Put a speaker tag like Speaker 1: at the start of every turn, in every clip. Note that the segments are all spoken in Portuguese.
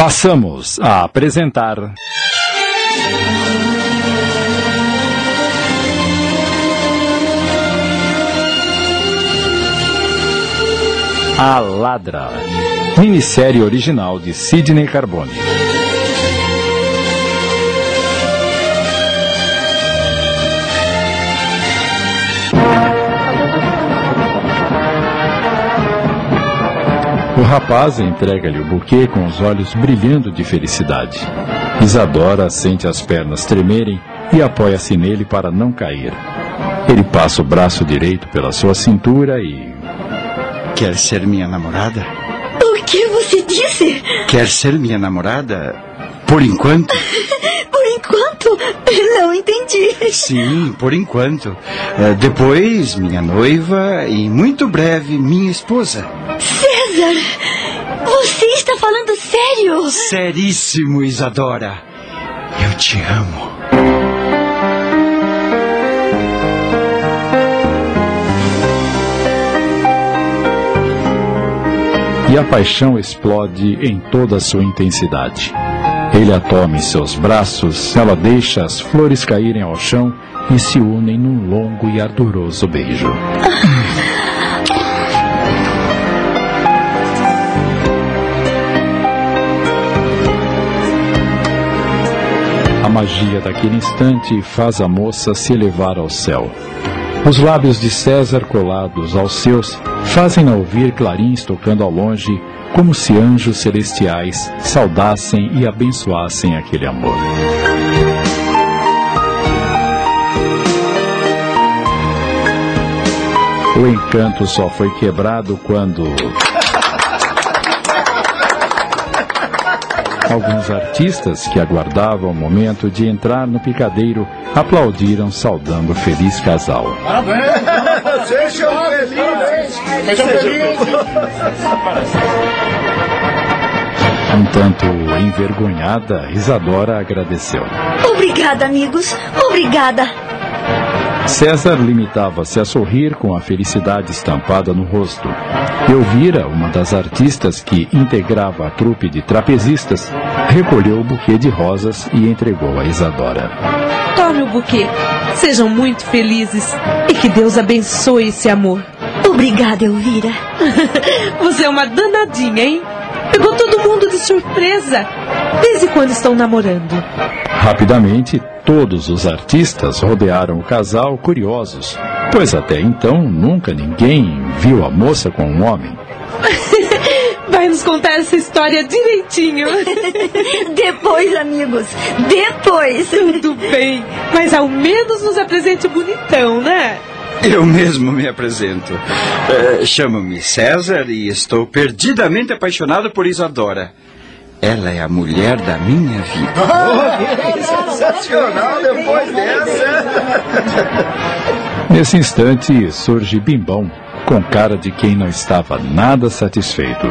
Speaker 1: Passamos a apresentar. A Ladra, minissérie original de Sidney Carbone. Rapaz entrega-lhe o buquê com os olhos brilhando de felicidade. Isadora sente as pernas tremerem e apoia-se nele para não cair. Ele passa o braço direito pela sua cintura e.
Speaker 2: Quer ser minha namorada?
Speaker 3: O que você disse?
Speaker 2: Quer ser minha namorada? Por enquanto?
Speaker 3: Por enquanto? Não entendi.
Speaker 2: Sim, por enquanto. É, depois, minha noiva e muito breve, minha esposa.
Speaker 3: César! Você está falando sério?
Speaker 2: Seríssimo, Isadora. Eu te amo.
Speaker 1: E a paixão explode em toda a sua intensidade. Ele a toma em seus braços, ela deixa as flores caírem ao chão e se unem num longo e ardoroso beijo. A magia daquele instante faz a moça se elevar ao céu. Os lábios de César colados aos seus fazem-na ouvir clarins tocando ao longe, como se anjos celestiais saudassem e abençoassem aquele amor. O encanto só foi quebrado quando. Alguns artistas que aguardavam o momento de entrar no picadeiro aplaudiram saudando o feliz casal.
Speaker 4: Sejam felizes! Sejam felizes!
Speaker 1: Um tanto envergonhada, Isadora agradeceu.
Speaker 3: Obrigada, amigos. Obrigada.
Speaker 1: César limitava-se a sorrir com a felicidade estampada no rosto. Elvira, uma das artistas que integrava a trupe de trapezistas, recolheu o buquê de rosas e entregou a Isadora.
Speaker 5: Tome o buquê. Sejam muito felizes e que Deus abençoe esse amor.
Speaker 3: Obrigada, Elvira.
Speaker 5: Você é uma danadinha, hein? Pegou todo mundo de surpresa. Desde quando estão namorando?
Speaker 1: Rapidamente, todos os artistas rodearam o casal curiosos, pois até então nunca ninguém viu a moça com um homem.
Speaker 5: Vai nos contar essa história direitinho.
Speaker 3: Depois, amigos. Depois.
Speaker 5: Tudo bem, mas ao menos nos apresente o bonitão, né?
Speaker 2: Eu mesmo me apresento. É, Chamo-me César e estou perdidamente apaixonado por Isadora. Ela é a mulher da minha vida.
Speaker 4: Sensacional depois dessa!
Speaker 1: Nesse instante surge Bimbão, com cara de quem não estava nada satisfeito.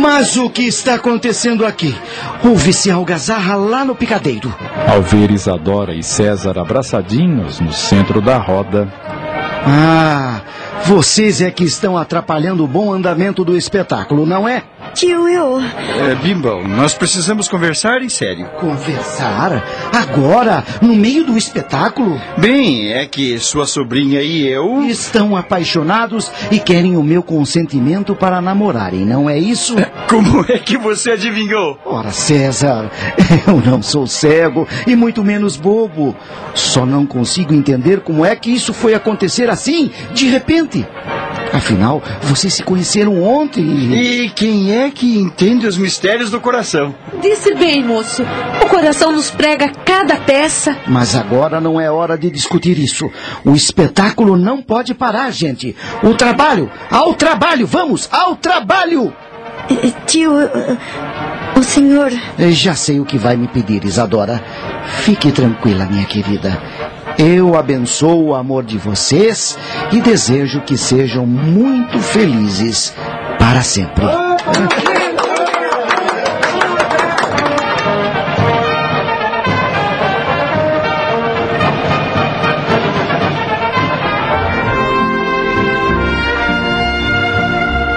Speaker 6: Mas o que está acontecendo aqui? Houve-se algazarra lá no picadeiro.
Speaker 1: Ao ver Isadora e César abraçadinhos no centro da roda,
Speaker 6: Ah, vocês é que estão atrapalhando o bom andamento do espetáculo, não é?
Speaker 3: Tio Will.
Speaker 2: É, nós precisamos conversar em sério.
Speaker 6: Conversar? Agora? No meio do espetáculo?
Speaker 2: Bem, é que sua sobrinha e eu.
Speaker 6: Estão apaixonados e querem o meu consentimento para namorarem, não é isso?
Speaker 2: Como é que você adivinhou?
Speaker 6: Ora, César, eu não sou cego e muito menos bobo. Só não consigo entender como é que isso foi acontecer assim, de repente. Afinal, vocês se conheceram ontem e...
Speaker 2: E quem é que entende os mistérios do coração?
Speaker 5: Disse bem, moço. O coração nos prega cada peça.
Speaker 6: Mas agora não é hora de discutir isso. O espetáculo não pode parar, gente. O trabalho, ao trabalho, vamos, ao trabalho!
Speaker 3: Eh, Tio, eh, o senhor.
Speaker 6: Eu já sei o que vai me pedir, Isadora. Fique tranquila, minha querida. Eu abençoo o amor de vocês e desejo que sejam muito felizes para sempre.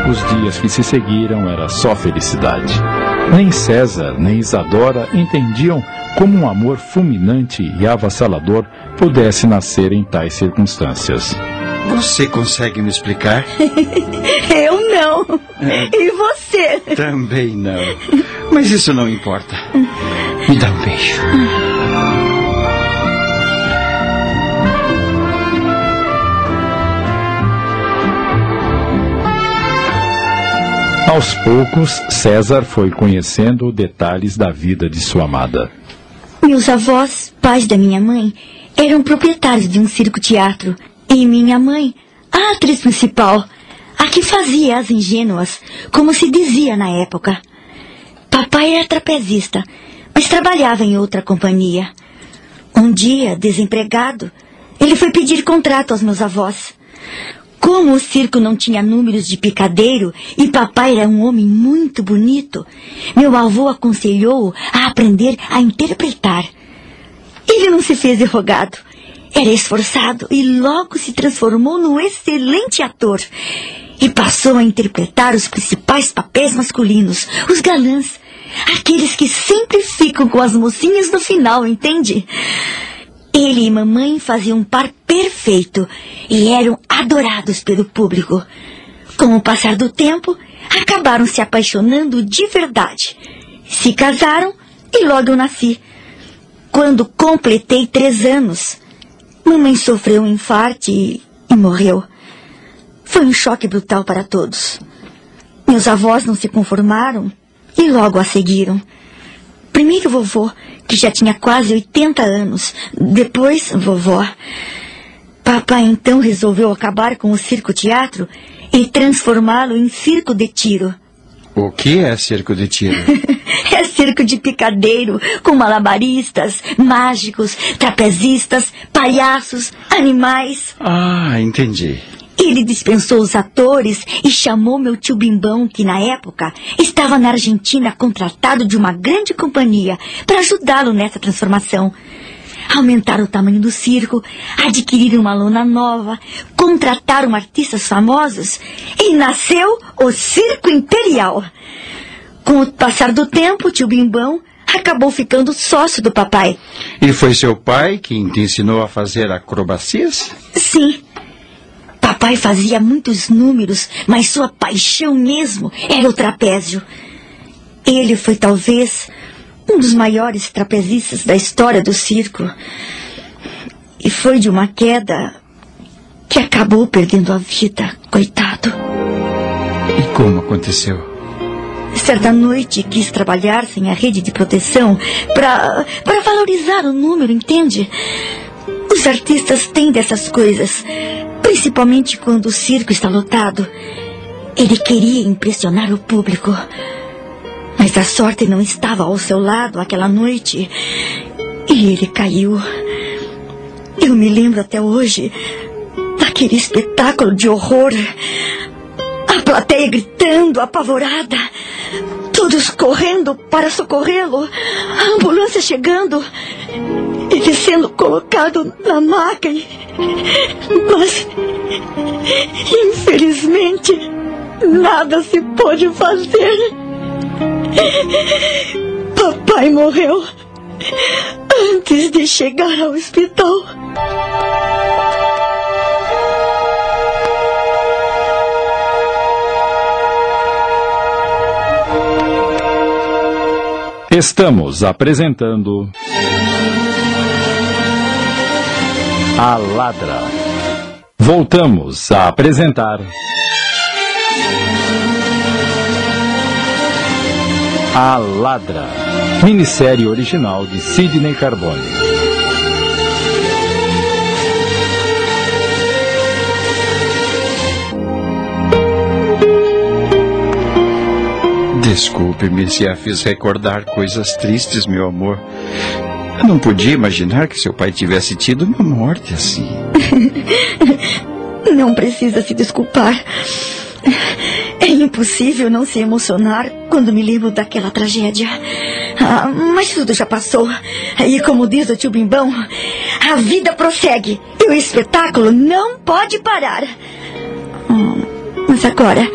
Speaker 1: os dias que se seguiram era só felicidade. Nem César nem Isadora entendiam como um amor fulminante e avassalador pudesse nascer em tais circunstâncias.
Speaker 2: Você consegue me explicar?
Speaker 3: Eu não. E você?
Speaker 2: Também não. Mas isso não importa. Me dá um beijo.
Speaker 1: Aos poucos, César foi conhecendo detalhes da vida de sua amada.
Speaker 3: Meus avós, pais da minha mãe, eram proprietários de um circo-teatro. E minha mãe, a atriz principal, a que fazia as ingênuas, como se dizia na época. Papai era trapezista, mas trabalhava em outra companhia. Um dia, desempregado, ele foi pedir contrato aos meus avós. Como o circo não tinha números de picadeiro e papai era um homem muito bonito, meu avô aconselhou-o a aprender a interpretar. Ele não se fez rogado. Era esforçado e logo se transformou num excelente ator. E passou a interpretar os principais papéis masculinos, os galãs, aqueles que sempre ficam com as mocinhas no final, entende? Ele e mamãe faziam um par perfeito e eram adorados pelo público. Com o passar do tempo, acabaram se apaixonando de verdade. Se casaram e logo eu nasci. Quando completei três anos, mamãe sofreu um infarto e, e morreu. Foi um choque brutal para todos. Meus avós não se conformaram e logo a seguiram. Primeiro vovô, que já tinha quase 80 anos. Depois, vovó. Papai então resolveu acabar com o circo-teatro e transformá-lo em circo de tiro.
Speaker 2: O que é circo de tiro?
Speaker 3: é circo de picadeiro, com malabaristas, mágicos, trapezistas, palhaços, animais.
Speaker 2: Ah, entendi.
Speaker 3: Ele dispensou os atores e chamou meu tio Bimbão, que na época estava na Argentina contratado de uma grande companhia para ajudá-lo nessa transformação. Aumentaram o tamanho do circo, adquiriram uma lona nova, contrataram artistas famosos e nasceu o Circo Imperial. Com o passar do tempo, o tio Bimbão acabou ficando sócio do papai.
Speaker 2: E foi seu pai quem te ensinou a fazer acrobacias?
Speaker 3: Sim. Papai fazia muitos números, mas sua paixão mesmo era o trapézio. Ele foi talvez um dos maiores trapezistas da história do circo. E foi de uma queda que acabou perdendo a vida, coitado.
Speaker 2: E como aconteceu?
Speaker 3: Certa noite quis trabalhar sem a rede de proteção para para valorizar o número, entende? Os artistas têm dessas coisas, principalmente quando o circo está lotado. Ele queria impressionar o público. Mas a sorte não estava ao seu lado aquela noite. E ele caiu. Eu me lembro até hoje daquele espetáculo de horror. A plateia gritando, apavorada. Todos correndo para socorrê-lo. A ambulância chegando. Ele sendo colocado na maca. Mas, infelizmente, nada se pôde fazer. Papai morreu antes de chegar ao hospital.
Speaker 1: Estamos apresentando. A Ladra. Voltamos a apresentar. A Ladra. Minissérie original de Sidney Carbone.
Speaker 2: Desculpe-me se a fiz recordar coisas tristes, meu amor. Eu não podia imaginar que seu pai tivesse tido uma morte assim.
Speaker 3: Não precisa se desculpar. É impossível não se emocionar quando me lembro daquela tragédia. Ah, mas tudo já passou. E como diz o tio Bimbão, a vida prossegue e o espetáculo não pode parar. Hum, mas agora,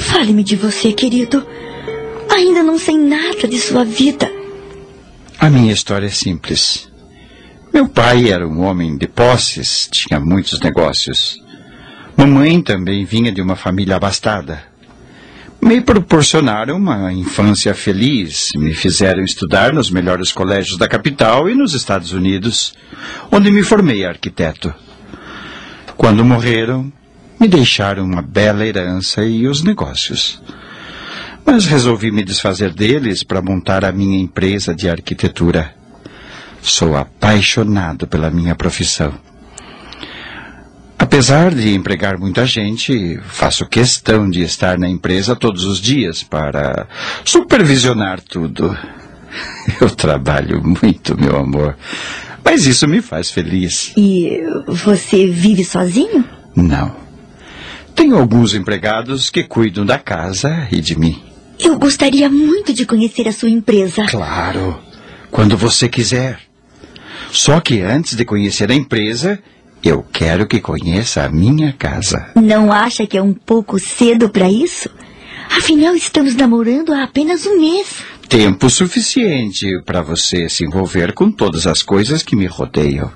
Speaker 3: fale-me de você, querido. Ainda não sei nada de sua vida.
Speaker 2: A minha história é simples. Meu pai era um homem de posses, tinha muitos negócios. Mamãe também vinha de uma família abastada. Me proporcionaram uma infância feliz, me fizeram estudar nos melhores colégios da capital e nos Estados Unidos, onde me formei arquiteto. Quando morreram, me deixaram uma bela herança e os negócios. Mas resolvi me desfazer deles para montar a minha empresa de arquitetura. Sou apaixonado pela minha profissão. Apesar de empregar muita gente, faço questão de estar na empresa todos os dias para supervisionar tudo. Eu trabalho muito, meu amor. Mas isso me faz feliz.
Speaker 3: E você vive sozinho?
Speaker 2: Não. Tenho alguns empregados que cuidam da casa e de mim.
Speaker 3: Eu gostaria muito de conhecer a sua empresa.
Speaker 2: Claro, quando você quiser. Só que antes de conhecer a empresa, eu quero que conheça a minha casa.
Speaker 3: Não acha que é um pouco cedo para isso? Afinal, estamos namorando há apenas um mês.
Speaker 2: Tempo suficiente para você se envolver com todas as coisas que me rodeiam.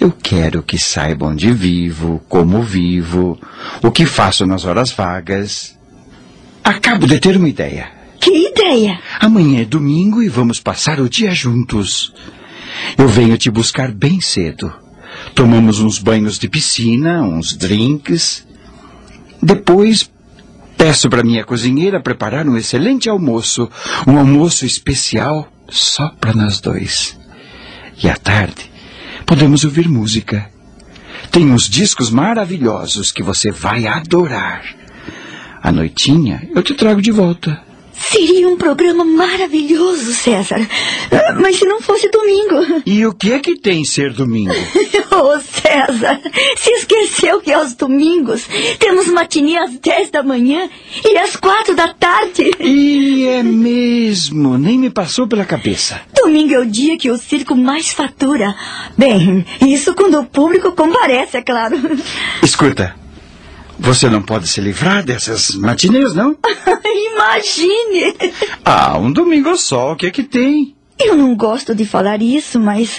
Speaker 2: Eu quero que saiba onde vivo, como vivo, o que faço nas horas vagas. Acabo de ter uma ideia.
Speaker 3: Que ideia!
Speaker 2: Amanhã é domingo e vamos passar o dia juntos. Eu venho te buscar bem cedo. Tomamos uns banhos de piscina, uns drinks. Depois, peço para minha cozinheira preparar um excelente almoço, um almoço especial só para nós dois. E à tarde, podemos ouvir música. Tem uns discos maravilhosos que você vai adorar. À noitinha, eu te trago de volta.
Speaker 3: Seria um programa maravilhoso, César. Ah, Mas se não fosse domingo.
Speaker 2: E o que é que tem ser domingo?
Speaker 3: Oh, César, se esqueceu que aos domingos temos matinê às 10 da manhã e às quatro da tarde.
Speaker 2: E é mesmo, nem me passou pela cabeça.
Speaker 3: Domingo é o dia que o circo mais fatura. Bem, isso quando o público comparece, é claro.
Speaker 2: Escuta, você não pode se livrar dessas matinês, não?
Speaker 3: Imagine!
Speaker 2: Ah, um domingo só, o que é que tem?
Speaker 3: Eu não gosto de falar isso, mas.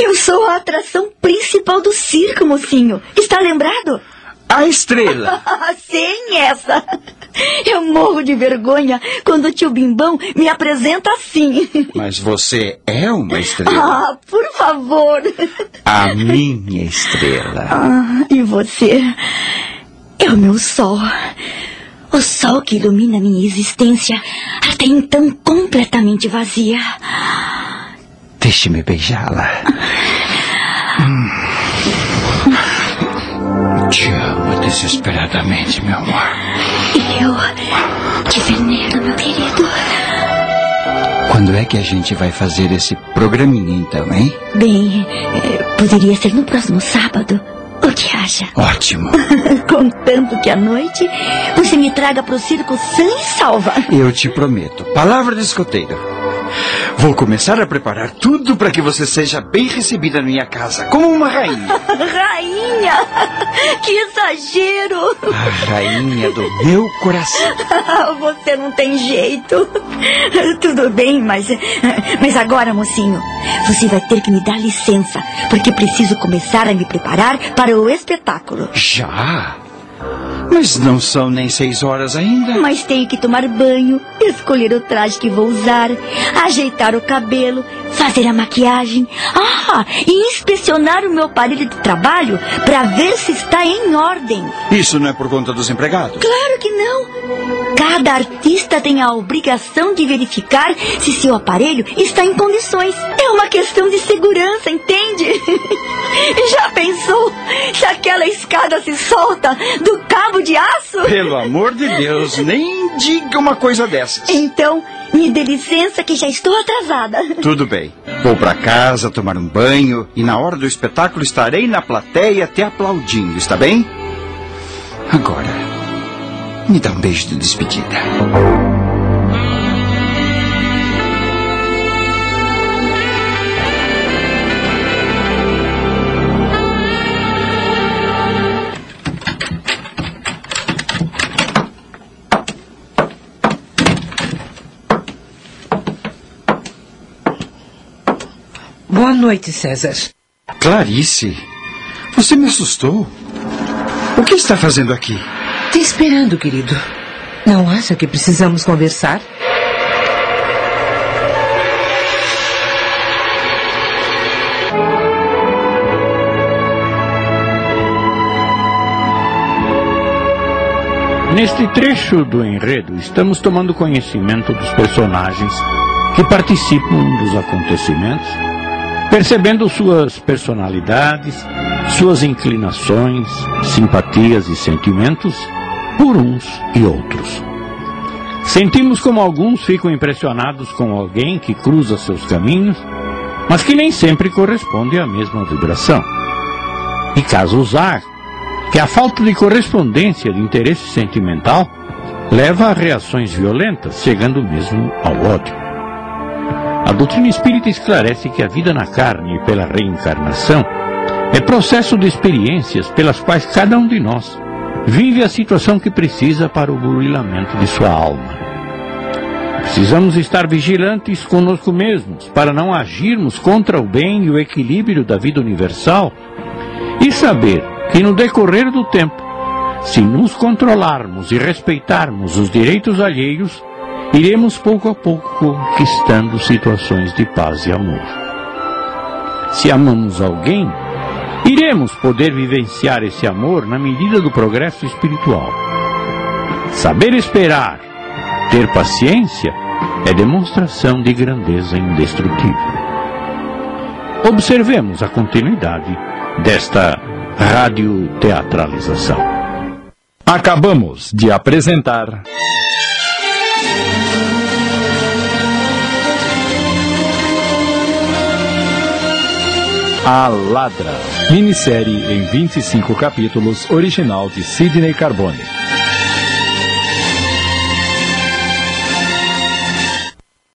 Speaker 3: Eu sou a atração principal do circo, mocinho. Está lembrado?
Speaker 2: A estrela.
Speaker 3: Sem essa. Eu morro de vergonha quando o tio Bimbão me apresenta assim.
Speaker 2: Mas você é uma estrela.
Speaker 3: Ah, por favor.
Speaker 2: A minha estrela.
Speaker 3: Ah, e você é o meu sol. O sol que ilumina minha existência, até então completamente vazia.
Speaker 2: Deixe-me beijá-la. Hum. Te amo desesperadamente, meu amor.
Speaker 3: E eu te venero, meu querido.
Speaker 2: Quando é que a gente vai fazer esse programinha então, hein?
Speaker 3: Bem, eh, poderia ser no próximo sábado. O que acha?
Speaker 2: Ótimo.
Speaker 3: Contanto que à noite você me traga pro circo sã e salva.
Speaker 2: Eu te prometo. Palavra de escoteiro. Vou começar a preparar tudo para que você seja bem recebida na minha casa, como uma rainha.
Speaker 3: Rainha! Que exagero!
Speaker 2: A rainha do meu coração.
Speaker 3: Você não tem jeito. Tudo bem, mas. Mas agora, mocinho, você vai ter que me dar licença, porque preciso começar a me preparar para o espetáculo.
Speaker 2: Já? Mas não são nem seis horas ainda.
Speaker 3: Mas tenho que tomar banho, escolher o traje que vou usar, ajeitar o cabelo, fazer a maquiagem. Ah, e inspecionar o meu aparelho de trabalho para ver se está em ordem.
Speaker 2: Isso não é por conta dos empregados?
Speaker 3: Claro que não. Cada artista tem a obrigação de verificar se seu aparelho está em condições. É uma questão de segurança, entende? Já pensou se aquela escada se solta do cabo de aço?
Speaker 2: Pelo amor de Deus, nem diga uma coisa dessas.
Speaker 3: Então, me dê licença que já estou atrasada.
Speaker 2: Tudo bem. Vou para casa tomar um banho e na hora do espetáculo estarei na plateia te aplaudindo, está bem? Agora, me dá um beijo de despedida.
Speaker 5: Noite, César.
Speaker 2: Clarice, você me assustou. O que está fazendo aqui?
Speaker 5: Te esperando, querido. Não acha que precisamos conversar?
Speaker 7: Neste trecho do enredo, estamos tomando conhecimento dos personagens que participam dos acontecimentos, percebendo suas personalidades, suas inclinações, simpatias e sentimentos por uns e outros. Sentimos como alguns ficam impressionados com alguém que cruza seus caminhos, mas que nem sempre corresponde à mesma vibração. E casos há que a falta de correspondência de interesse sentimental leva a reações violentas, chegando mesmo ao ódio. A doutrina espírita esclarece que a vida na carne pela reencarnação é processo de experiências pelas quais cada um de nós vive a situação que precisa para o burilamento de sua alma. Precisamos estar vigilantes conosco mesmos para não agirmos contra o bem e o equilíbrio da vida universal e saber que no decorrer do tempo, se nos controlarmos e respeitarmos os direitos alheios, iremos pouco a pouco conquistando situações de paz e amor. Se amamos alguém, iremos poder vivenciar esse amor na medida do progresso espiritual. Saber esperar, ter paciência, é demonstração de grandeza indestrutível. Observemos a continuidade desta radioteatralização.
Speaker 1: Acabamos de apresentar. A Ladra, minissérie em 25 capítulos, original de Sidney Carbone.